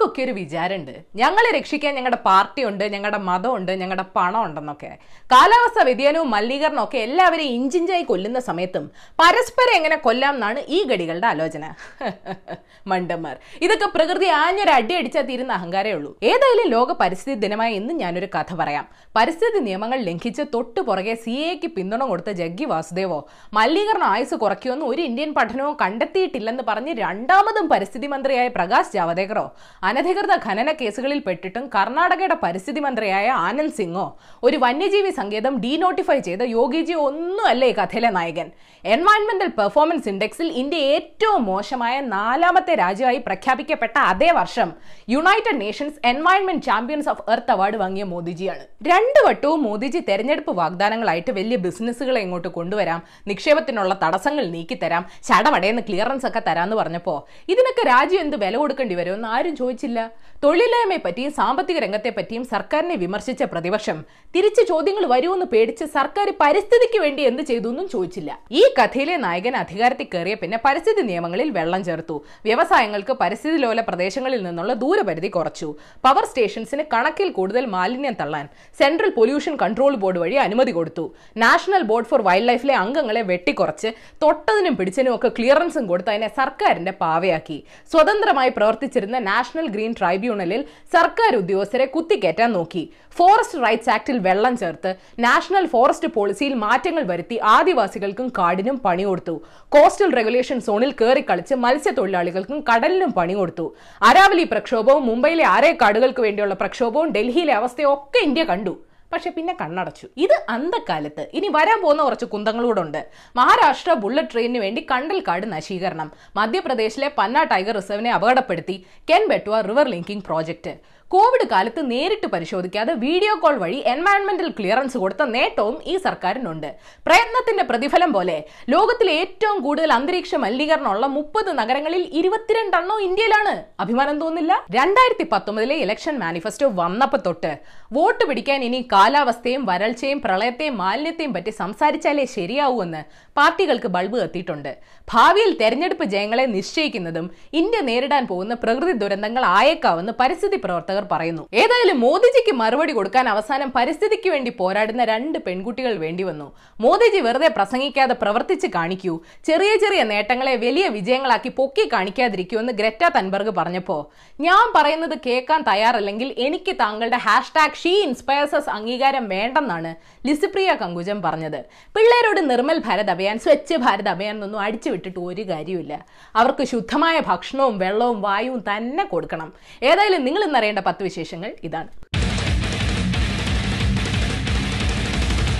അവർക്കൊക്കെ ഒരു വിചാരമുണ്ട്. ഞങ്ങളെ രക്ഷിക്കാൻ ഞങ്ങളുടെ പാർട്ടി ഉണ്ട് ഞങ്ങളുടെ മതമുണ്ട് ഞങ്ങളുടെ പണം ഉണ്ടെന്നൊക്കെ കാലാവസ്ഥ വ്യതിയാനവും മലിനീകരണവും ഒക്കെ എല്ലാവരെയും ഇഞ്ചിഞ്ചായി കൊല്ലുന്ന സമയത്തും പരസ്പരം എങ്ങനെ കൊല്ലാം എന്നാണ് ഈ ഗടികളുടെ ആലോചന. മണ്ടന്മാർ. ഇതൊക്കെ പ്രകൃതി ആഞ്ഞൊരു അടി അടിച്ചാൽ തീരുന്ന അഹങ്കാരമേ ഉള്ളൂ. ഏതായാലും ലോക പരിസ്ഥിതി ദിനമായി ഇന്ന് ഞാനൊരു കഥ പറയാം. പരിസ്ഥിതി നിയമങ്ങൾ ലംഘിച്ച് തൊട്ടു പുറകെ സി എക്ക് പിന്തുണ കൊടുത്ത ജഗ്ഗി വാസുദേവോ മലിനീകരണ ആയുസ് കുറയ്ക്കുമെന്ന് ഒരു ഇന്ത്യൻ പഠനവും കണ്ടെത്തിയിട്ടില്ലെന്ന് പറഞ്ഞ് രണ്ടാമതും പരിസ്ഥിതി മന്ത്രിയായ പ്രകാശ് ജാവദേക്കറോ അനധികൃത ഖനന കേസുകളിൽ പെട്ടിട്ടും കർണാടകയുടെ പരിസ്ഥിതി മന്ത്രിയായ ആനന്ദ് സിംഗോ ഒരു വന്യജീവി സങ്കേതം ഡീനോട്ടിഫൈ ചെയ്ത യോഗിജി ഒന്നുമല്ല ഈ കഥയിലെ നായകൻ. എൻവയൺമെന്റൽ പെർഫോമൻസ് ഇൻഡെക്സിൽ ഇന്ത്യ ഏറ്റവും മോശമായ നാലാമത്തെ രാജ്യമായി പ്രഖ്യാപിക്കപ്പെട്ട അതേ വർഷം United Nations Environment Champions of Earth award വാങ്ങിയ മോദിജിയാണ്. രണ്ടു വട്ടവും മോദിജി തെരഞ്ഞെടുപ്പ് വാഗ്ദാനങ്ങളായിട്ട് വലിയ ബിസിനസ്സുകളെ ഇങ്ങോട്ട് കൊണ്ടുവരാം നിക്ഷേപത്തിനുള്ള തടസ്സങ്ങൾ നീക്കിത്തരാം ചടവടയെന്ന് ക്ലിയറൻസ് ഒക്കെ തരാമെന്ന് പറഞ്ഞപ്പോൾ ഇതിനൊക്കെ രാജ്യം എന്ത് വില കൊടുക്കേണ്ടി വരുമെന്ന് ആരും ചോദിച്ചില്ല. തൊഴിലില്ലായ്മയെ പറ്റിയും സാമ്പത്തിക രംഗത്തെപ്പറ്റിയും സർക്കാരിനെ വിമർശിച്ച പ്രതിപക്ഷം തിരിച്ച് ചോദ്യങ്ങൾ വരുമെന്ന് പേടിച്ച് സർക്കാർ പരിസ്ഥിതിക്ക് വേണ്ടി എന്ത് ചെയ്തു എന്നും ചോദിച്ചില്ല. ഈ കഥയിലെ നായകൻ അധികാരത്തിൽ കയറിയ പിന്നെ പരിസ്ഥിതി നിയമങ്ങളിൽ വെള്ളം ചേർത്തു. വ്യവസായങ്ങൾക്ക് പരിസ്ഥിതി ലോല പ്രദേശങ്ങളിൽ നിന്നുള്ള ദൂരപരിധി കുറച്ചു. പവർ സ്റ്റേഷൻസിന് കണക്കിൽ കൂടുതൽ മാലിന്യം തള്ളാൻ സെൻട്രൽ പൊല്യൂഷൻ കൺട്രോൾ ബോർഡ് വഴി അനുമതി കൊടുത്തു. നാഷണൽ ബോർഡ് ഫോർ വൈൽഡ് ലൈഫിലെ അംഗങ്ങളെ വെട്ടിക്കുറച്ച് തൊട്ടതിനും പിടിച്ചതിനും ഒക്കെ ക്ലിയറൻസും കൊടുത്ത് അതിനെ സർക്കാരിന്റെ പാവയാക്കി. സ്വതന്ത്രമായി പ്രവർത്തിച്ചിരുന്ന നാഷണൽ ഗ്രീൻ ട്രൈബ്യൂണലിൽ സർക്കാർ ഉദ്യോഗസ്ഥരെ കുത്തിക്കയറ്റാൻ നോക്കി. ഫോറസ്റ്റ് റൈറ്റ്സ് ആക്ടിൽ വെള്ളം ചേർത്ത് നാഷണൽ ഫോറസ്റ്റ് പോളിസിയിൽ മാറ്റങ്ങൾ വരുത്തി ആദിവാസികൾക്കും കാടിനും പണി കൊടുത്തു. കോസ്റ്റൽ റെഗുലേഷൻ സോണിൽ കയറി കളിച്ച് മത്സ്യത്തൊഴിലാളികൾക്കും കടലിനും പണി കൊടുത്തു. അരാവലി പ്രക്ഷോഭവും മുംബൈയിലെ ആരേക്കാടുകൾക്ക് വേണ്ടിയുള്ള പ്രക്ഷോഭവും ഡൽഹിയിലെ അവസ്ഥയും ഒക്കെ ഇന്ത്യ കണ്ടു. പക്ഷെ പിന്നെ കണ്ണടച്ചു. ഇത് അന്തക്കാലത്ത് ഇനി വരാൻ പോകുന്ന കുറച്ച് കുന്തങ്ങളൂടുണ്ട് മഹാരാഷ്ട്ര ബുള്ളറ്റ് ട്രെയിനിന് വേണ്ടി കണ്ടൽക്കാട് നശീകരണം. മധ്യപ്രദേശിലെ പന്ന ടൈഗർ റിസർവിനെ അപകടപ്പെടുത്തി. Ken Betwa river linking project Covid കാലത്ത് നേരിട്ട് പരിശോധിക്കാതെ വീഡിയോ കോൾ വഴി എൻവയൺമെന്റൽ ക്ലിയറൻസ് കൊടുത്ത നേട്ടവും ഈ സർക്കാരിനുണ്ട്. പ്രയത്നത്തിന്റെ പ്രതിഫലം പോലെ ലോകത്തിലെ ഏറ്റവും കൂടുതൽ അന്തരീക്ഷ മലിനീകരണമുള്ള മുപ്പത് നഗരങ്ങളിൽ ഇരുപത്തിരണ്ടെണ്ണോ ഇന്ത്യയിലാണ്. അഭിമാനം തോന്നില്ല? രണ്ടായിരത്തി പത്തൊമ്പതിലെ ഇലക്ഷൻ മാനിഫെസ്റ്റോ വന്നപ്പോ തൊട്ട് വോട്ട് പിടിക്കാൻ ഇനി കാലാവസ്ഥയും വരൾച്ചയും പ്രളയത്തെയും മാലിന്യത്തെയും പറ്റി സംസാരിച്ചാലേ ശരിയാവൂ എന്ന് പാർട്ടികൾക്ക് ബൾബ് കത്തിയിട്ടുണ്ട്. ഭാവിയിൽ തെരഞ്ഞെടുപ്പ് ജയങ്ങളെ നിശ്ചയിക്കുന്നതും ഇന്ത്യ നേരിടാൻ പോകുന്ന പ്രകൃതി ദുരന്തങ്ങൾ ആയേക്കാവെന്ന് പരിസ്ഥിതി പ്രവർത്തകർ പറയുന്നു. ഏതായാലും മോദിജിക്ക് മറുപടി കൊടുക്കാൻ അവസാനം പരിസ്ഥിതിക്ക് വേണ്ടി പോരാടുന്ന രണ്ട് പെൺകുട്ടികൾ വേണ്ടി വന്നു. മോദിജി വെറുതെ പ്രസംഗിക്കാതെ പ്രവർത്തിച്ച് കാണിക്കൂ. ചെറിയ ചെറിയ നേട്ടങ്ങളെ വലിയ വിജയങ്ങളാക്കി പൊക്കി കാണിക്കാതിരിക്കൂ എന്ന് ഗ്രറ്റ തൻബർഗ് പറഞ്ഞപ്പോ ഞാൻ പറയുന്നത് കേൾക്കാൻ തയ്യാറല്ലെങ്കിൽ എനിക്ക് താങ്കളുടെ ഹാഷ്ടാഗ് ഷീ ഇൻസ്പയർസസ് അംഗീകാരം വേണ്ടെന്നാണ് ലിസിപ്രിയ കങ്കുജം പറഞ്ഞത്. പിള്ളേരോട് നിർമ്മൽ ഭാരത് അഭിയാൻ സ്വച്ഛ് ഭാരത് അഭിയാൻ എന്നൊന്നും അടിച്ചു വിട്ടിട്ട് ഒരു കാര്യമില്ല അവർക്ക് ശുദ്ധമായ ഭക്ഷണവും വെള്ളവും വായുവും തന്നെ കൊടുക്കണം. ഏതായാലും നിങ്ങൾ ഇന്നറിയേണ്ട പത്ത് വിശേഷങ്ങൾ ഇതാണ്.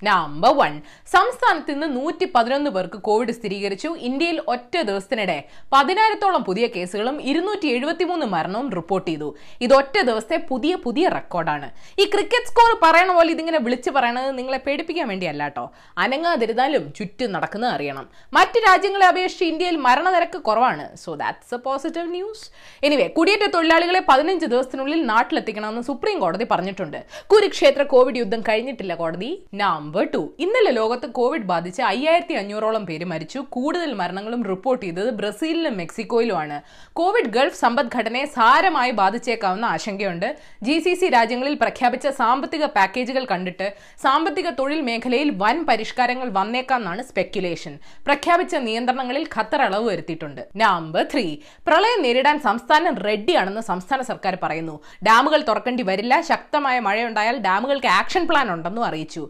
നമ്പർ വൺ സംസ്ഥാനത്ത് ഇന്ന് നൂറ്റി പതിനൊന്ന് പേർക്ക് കോവിഡ് സ്ഥിരീകരിച്ചു. ഇന്ത്യയിൽ ഒറ്റ ദിവസത്തിനിടെ പതിനായിരത്തോളം പുതിയ കേസുകളും ഇരുന്നൂറ്റി എഴുപത്തിമൂന്ന് മരണവും റിപ്പോർട്ട് ചെയ്തു. ഇത് ഒറ്റ ദിവസത്തെ പുതിയ പുതിയ റെക്കോർഡാണ് ഈ ക്രിക്കറ്റ് സ്കോർ പറയണ പോലെ ഇതിങ്ങനെ വിളിച്ചു പറയണത് നിങ്ങളെ പേടിപ്പിക്കാൻ വേണ്ടിയല്ല കേട്ടോ. അനങ്ങാതിരുന്നാലും ചുറ്റും നടക്കുന്നത് അറിയണം. മറ്റ് രാജ്യങ്ങളെ അപേക്ഷിച്ച് ഇന്ത്യയിൽ മരണനിരക്ക് കുറവാണ്. So that's a positive news anyway കുടിയേറ്റ തൊഴിലാളികളെ പതിനഞ്ച് ദിവസത്തിനുള്ളിൽ നാട്ടിലെത്തിക്കണമെന്ന് സുപ്രീം കോടതി പറഞ്ഞിട്ടുണ്ട്. കുരുക്ഷേത്ര കോവിഡ് യുദ്ധം കഴിഞ്ഞിട്ടില്ല കോടതി. നമ്പർ ടു ഇന്നലെ ലോകത്ത് കോവിഡ് ബാധിച്ച് അയ്യായിരത്തി അഞ്ഞൂറോളം പേര് മരിച്ചു. കൂടുതൽ മരണങ്ങളും റിപ്പോർട്ട് ചെയ്തത് ബ്രസീലിലും മെക്സിക്കോയിലുമാണ്. കോവിഡ് ഗൾഫ് സമ്പദ്ഘടനയെ സാരമായി ബാധിച്ചേക്കാവുന്ന ആശങ്കയുണ്ട്. ജി സി സി രാജ്യങ്ങളിൽ പ്രഖ്യാപിച്ച സാമ്പത്തിക പാക്കേജുകൾ കണ്ടിട്ട് സാമ്പത്തിക തൊഴിൽ മേഖലയിൽ വൻ പരിഷ്കാരങ്ങൾ വന്നേക്കാമെന്നാണ് സ്പെക്യുലേഷൻ പ്രഖ്യാപിച്ച നിയന്ത്രണങ്ങളിൽ ഖത്തർ അളവ് വരുത്തിയിട്ടുണ്ട്. നമ്പർ ത്രീ പ്രളയം നേരിടാൻ സംസ്ഥാനം റെഡിയാണെന്ന് സംസ്ഥാന സർക്കാർ പറയുന്നു. ഡാമുകൾ തുറക്കേണ്ടി വരില്ല. ശക്തമായ മഴയുണ്ടായാൽ ഡാമുകൾക്ക് ആക്ഷൻ പ്ലാൻ ഉണ്ടെന്നും അറിയിച്ചു.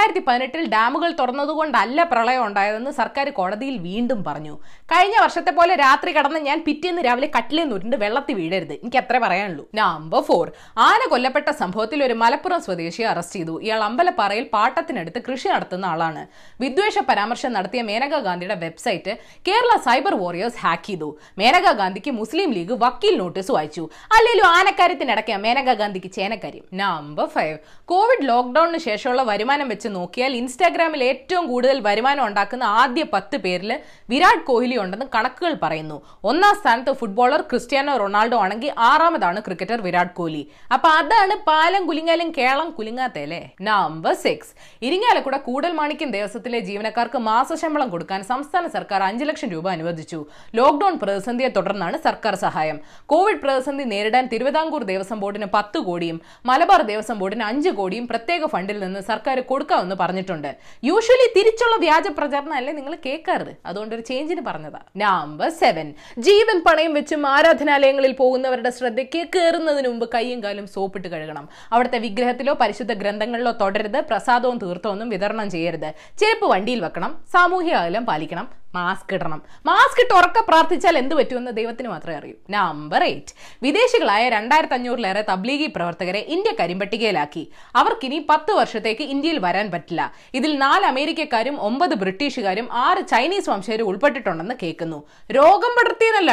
പതിനെട്ടിൽ ഡാമുകൾ തുറന്നതുകൊണ്ടല്ല പ്രളയം ഉണ്ടായതെന്ന് സർക്കാർ കോടതിയിൽ വീണ്ടും പറഞ്ഞു. കഴിഞ്ഞ വർഷത്തെ പോലെ രാത്രി കടന്ന് ഞാൻ പിറ്റേന്ന് രാവിലെ കട്ടിലെ നുരുണ്ട് വെള്ളത്തിൽ വീഴരുത്. എനിക്ക് അത്രേ പറയാനുള്ളൂ. നമ്പർ ഫോർ ആന കൊല്ലപ്പെട്ട സംഭവത്തിൽ ഒരു മലപ്പുറം സ്വദേശിയെ അറസ്റ്റ് ചെയ്തു. ഇയാൾ അമ്പലപ്പാറയിൽ പാട്ടത്തിനടുത്ത് കൃഷി നടത്തുന്ന ആളാണ്. വിദ്വേഷ പരാമർശം നടത്തിയ മേനകാ ഗാന്ധിയുടെ website Kerala cyber warriors hack ചെയ്തു. മേനകാ ഗാന്ധിക്ക് മുസ്ലിം ലീഗ് വക്കീൽ നോട്ടീസ് വായിച്ചു. അല്ലെങ്കിലും ആനക്കാര്യത്തിനിടയ്ക്ക് മേനകാ ഗാന്ധിക്ക് ചേനക്കാര്യം നമ്പർ ഫൈവ് കോവിഡ് ലോക്ക്ഡൌണിന് ശേഷമുള്ള വരുമാനം വെച്ച് നോക്കിയാൽ ഇൻസ്റ്റാഗ്രാമിൽ ഏറ്റവും കൂടുതൽ വരുമാനം ഉണ്ടാക്കുന്ന ആദ്യ പത്ത് പേരിൽ വിരാട് കോഹ്ലി ഉണ്ടെന്ന് കണക്കുകൾ പറയുന്നു. ഒന്നാം സ്ഥാനത്ത് ഫുട്ബോളർ ക്രിസ്ത്യാനോ റൊണാൾഡോ ആണെങ്കിൽ ആറാമതാണ് ക്രിക്കറ്റർ വിരാട് കോഹ്ലി. അപ്പൊ അതാണ് പാലം കുലുങ്ങാലും കേളം കുലുങ്ങാത്തല്ലേ നമ്പർ സിക്സ് ഇരിങ്ങാലക്കുട കൂടൽ മാണിക്കും ദേവസ്വത്തിലെ ജീവനക്കാർക്ക് മാസശമ്പളം കൊടുക്കാൻ സംസ്ഥാന സർക്കാർ അഞ്ചു ലക്ഷം രൂപ അനുവദിച്ചു. ലോക്ഡൌൺ പ്രതിസന്ധിയെ തുടർന്നാണ് സർക്കാർ സഹായം. കോവിഡ് പ്രതിസന്ധി നേരിടാൻ തിരുവിതാംകൂർ ദേവസ്വം ബോർഡിന് പത്ത് കോടിയും മലബാർ ദേവസ്വം ബോർഡിന് അഞ്ച് കോടിയും പ്രത്യേക ഫണ്ടിൽ നിന്ന് സർക്കാർ കൊടുക്കാമെന്ന് പറഞ്ഞിട്ടുണ്ട്. യൂഷ്വലി തിരിച്ചുള്ള വ്യാജ പ്രചരണം അല്ലേ നിങ്ങൾ കേൾക്കാറ് അതുകൊണ്ട് ഒരു ചേഞ്ചിന് പറഞ്ഞതാ. നമ്പർ സെവൻ ജീവൻ പണയം വെച്ചും ആരാധനാലയങ്ങളിൽ പോകുന്നവരുടെ ശ്രദ്ധയ്ക്ക് കയറുന്നതിന് മുമ്പ് കൈയും കാലും സോപ്പിട്ട് കഴുകണം. അവിടുത്തെ വിഗ്രഹത്തിലോ പരിശുദ്ധ ഗ്രന്ഥങ്ങളിലോ തുടരുത്. പ്രസാദവും തീർത്ഥവും വിതരണം ചെയ്യരുത്. ചെരുപ്പ് വണ്ടിയിൽ വെക്കണം. സാമൂഹ്യ അകലം പാലിക്കണം. മാസ്ക് ഇടണം. മാസ്ക് ഇട്ട് ഉറക്കെ പ്രാർത്ഥിച്ചാൽ എന്ത് പറ്റുമെന്ന് ദൈവത്തിന് മാത്രമേ അറിയൂ. നമ്പർ എയ്റ്റ് വിദേശികളായ രണ്ടായിരത്തി അഞ്ഞൂറിലേറെ തബ്ലീഗി പ്രവർത്തകരെ ഇന്ത്യ കരിമ്പട്ടികയിലാക്കി. അവർക്കിനി പത്ത് വർഷത്തേക്ക് ഇന്ത്യയിൽ വരാൻ പറ്റില്ല. ഇതിൽ നാല് അമേരിക്കക്കാരും ഒമ്പത് ബ്രിട്ടീഷുകാരും ആറ് ചൈനീസ് വംശജരും ഉൾപ്പെട്ടിട്ടുണ്ടെന്ന് കേൾക്കുന്നു. രോഗം പടർത്തിയെന്നല്ല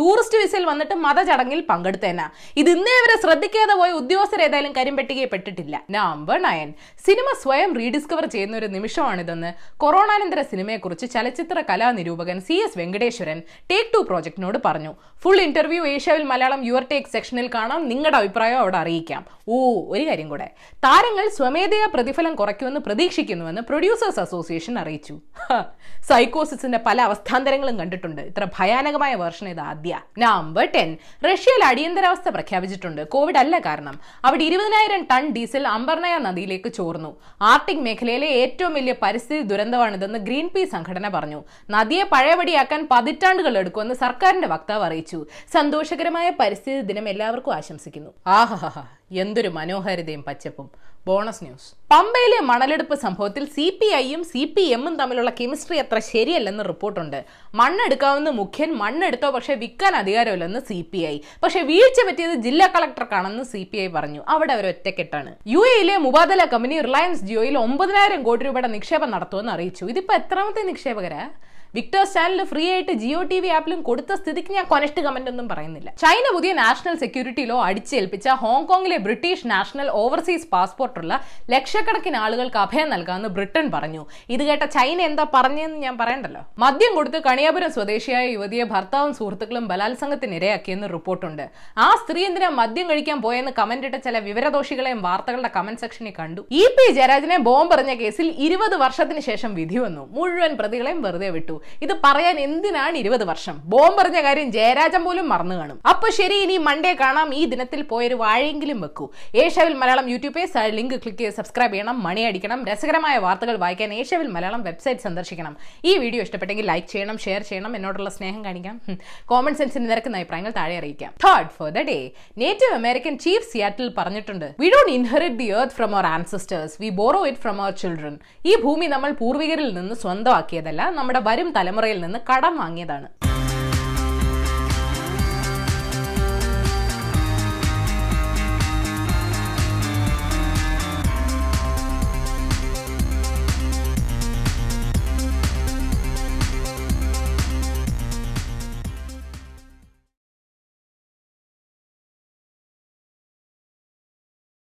ടൂറിസ്റ്റ് വിസയിൽ വന്നിട്ട് മതചടങ്ങിൽ പങ്കെടുത്തേന. ഇത് ഇന്നേ വരെ ശ്രദ്ധിക്കാതെ പോയ ഉദ്യോഗസ്ഥർ ഏതായാലും കരിമ്പെട്ടികയെ പെട്ടിട്ടില്ല. നമ്പർ നയൻ സിനിമ സ്വയം റീഡിസ്കവർ ചെയ്യുന്ന ഒരു നിമിഷമാണിതെന്ന് കൊറോണാനന്തര സിനിമയെക്കുറിച്ച് ചലച്ചിത്ര കലാനിരൂപകൻ C S Venkateswaran take two പ്രോജക്ടിനോട് പറഞ്ഞു. Full interview Asiaville Malayalam your take സെക്ഷനിൽ കാണാം. നിങ്ങളുടെ അഭിപ്രായം അവിടെ അറിയിക്കാം. ഓ ഒരു കാര്യം കൂടെ. താരങ്ങൾ സ്വമേധയാ പ്രതിഫലം കുറയ്ക്കുമെന്ന് പ്രതീക്ഷിക്കുന്നുവെന്ന് പ്രൊഡ്യൂസേഴ്സ് അസോസിയേഷൻ അറിയിച്ചു. സൈക്കോസിന്റെ പല അവസ്ഥാന്തരങ്ങളും കണ്ടിട്ടുണ്ട്. ഇത്ര ഭയാനകമായ വേർഷൻ ഇത് ആദ്യ നമ്പർ ടെൻ. റഷ്യയിൽ അടിയന്തരാവസ്ഥ പ്രഖ്യാപിച്ചിട്ടുണ്ട്. കോവിഡ് അല്ല കാരണം. അവിടെ ഇരുപതിനായിരം ടൺ ഡീസൽ അംബർനയ നദിയിലേക്ക് ചോർന്നു. ആർട്ടിക് മേഖലയിലെ ഏറ്റവും വലിയ പരിസ്ഥിതി ദുരന്തമാണിതെന്ന് ഗ്രീൻ പീസ് സംഘടന പറഞ്ഞു. നദിയെ പഴയപടിയാക്കാൻ പതിറ്റാണ്ടുകൾ എടുക്കുമെന്ന് സർക്കാരിന്റെ വക്താവ് അറിയിച്ചു. സന്തോഷകരമായ പരിസ്ഥിതി ദിനം എല്ലാവർക്കും ആശംസിക്കുന്നു. ആഹാ എന്തൊരു മനോഹാരിതയും പച്ചപ്പും. ബോണസ് ന്യൂസ് പമ്പയിലെ മണലെടുപ്പ് സംഭവത്തിൽ സി പി ഐയും സി പി എമ്മും തമ്മിലുള്ള കെമിസ്ട്രി അത്ര ശരിയല്ലെന്ന് റിപ്പോർട്ടുണ്ട്. മണ്ണെടുക്കാവുന്ന മുഖ്യൻ മണ്ണെടുത്തോ പക്ഷേ വിൽക്കാൻ അധികാരമില്ലെന്ന് സി പി ഐ പക്ഷേ വീഴ്ച പറ്റിയത് ജില്ലാ കളക്ടർക്കാണെന്ന് സി പി ഐ പറഞ്ഞു. അവിടെ അവർ ഒറ്റക്കെട്ടാണ്. യു എയിലെ മുബാദല കമ്പനി റിലയൻസ് ജിയോയിൽ ഒമ്പതിനായിരം കോടി രൂപയുടെ നിക്ഷേപം നടത്തുമെന്ന് അറിയിച്ചു. ഇതിപ്പോ എത്രാമത്തെ നിക്ഷേപകരാ? വിക്ടേഴ്സ് ചാനലിൽ ഫ്രീ ആയിട്ട് ജിയോ ടി വി ആപ്പിലും കൊടുത്ത സ്ഥിതിക്ക് ഞാൻ കൊനസ്റ്റ് കമന്റ് ഒന്നും പറയുന്നില്ല. ചൈന പുതിയ നാഷണൽ സെക്യൂരിറ്റി ലോ അടിച്ചേൽപ്പിച്ച ഹോങ്കോങ്ങിലെ ബ്രിട്ടീഷ് നാഷണൽ ഓവർസീസ് പാസ്പോർട്ടുള്ള ലക്ഷക്കണക്കിന് ആളുകൾക്ക് അഭയം നൽകാമെന്ന് ബ്രിട്ടൻ പറഞ്ഞു. ഇത് കേട്ട ചൈന എന്താ പറഞ്ഞതെന്ന് ഞാൻ പറയണ്ടല്ലോ? മദ്യം കൊടുത്ത് കണിയാപുരം സ്വദേശിയായ യുവതിയെ ഭർത്താവും സുഹൃത്തുക്കളും ബലാത്സംഗത്തിന് ഇരയാക്കിയെന്ന് റിപ്പോർട്ടുണ്ട്. ആ സ്ത്രീ എന്തിനാ മദ്യം കഴിക്കാൻ പോയെന്ന് കമന്റ് ഇട്ട ചില വിവരദോഷികളെയും വാർത്തകളുടെ കമന്റ് സെക്ഷനിൽ കണ്ടു. ഇ പി ജയരാജനെ ബോംബെറിഞ്ഞ കേസിൽ ഇരുപത് വർഷത്തിന് ശേഷം വിധി വന്നു. മുഴുവൻ പ്രതികളെയും വെറുതെ വിട്ടു. ഇത് പറയാൻ എന്തിനാണ് ഇരുപത് വർഷം? ബോംബെറിഞ്ഞ കാര്യം ജയരാജൻ പോലും മറന്നു കാണും. അപ്പൊ ശരി ഇനി മൺഡേ കാണാം. ഈ ദിനത്തിൽ പോയൊരു വാഴയെങ്കിലും വെക്കൂ. Asiaville Malayalam YouTube page link click ചെയ്ത് സബ്സ്ക്രൈബ് ചെയ്യണം. മണി അടിക്കണം. രസകരമായ വാർത്തകൾ വായിക്കാൻ ഏഷ്യാവിൽ മലയാളം വെബ്സൈറ്റ് സന്ദർശിക്കണം. ഈ വീഡിയോ ഇഷ്ടപ്പെട്ടെങ്കിൽ ലൈക്ക് ചെയ്യണം ഷെയർ ചെയ്യണം. എന്നോടുള്ള സ്നേഹം കാണിക്കാം. കോമൺ സെൻസിന് നിരക്കുന്ന അഭിപ്രായങ്ങൾ താഴെ അറിയിക്കാം. Third for the day native American chief Seattle പറഞ്ഞിട്ടുണ്ട്. We don't inherit the earth from our ancestors we borrow it from our children ഈ ഭൂമി നമ്മൾ പൂർവികരിൽ നിന്ന് സ്വന്തമാക്കിയതല്ല. നമ്മുടെ വരും തലമുറയിൽ നിന്ന് കടം വാങ്ങിയതാണ്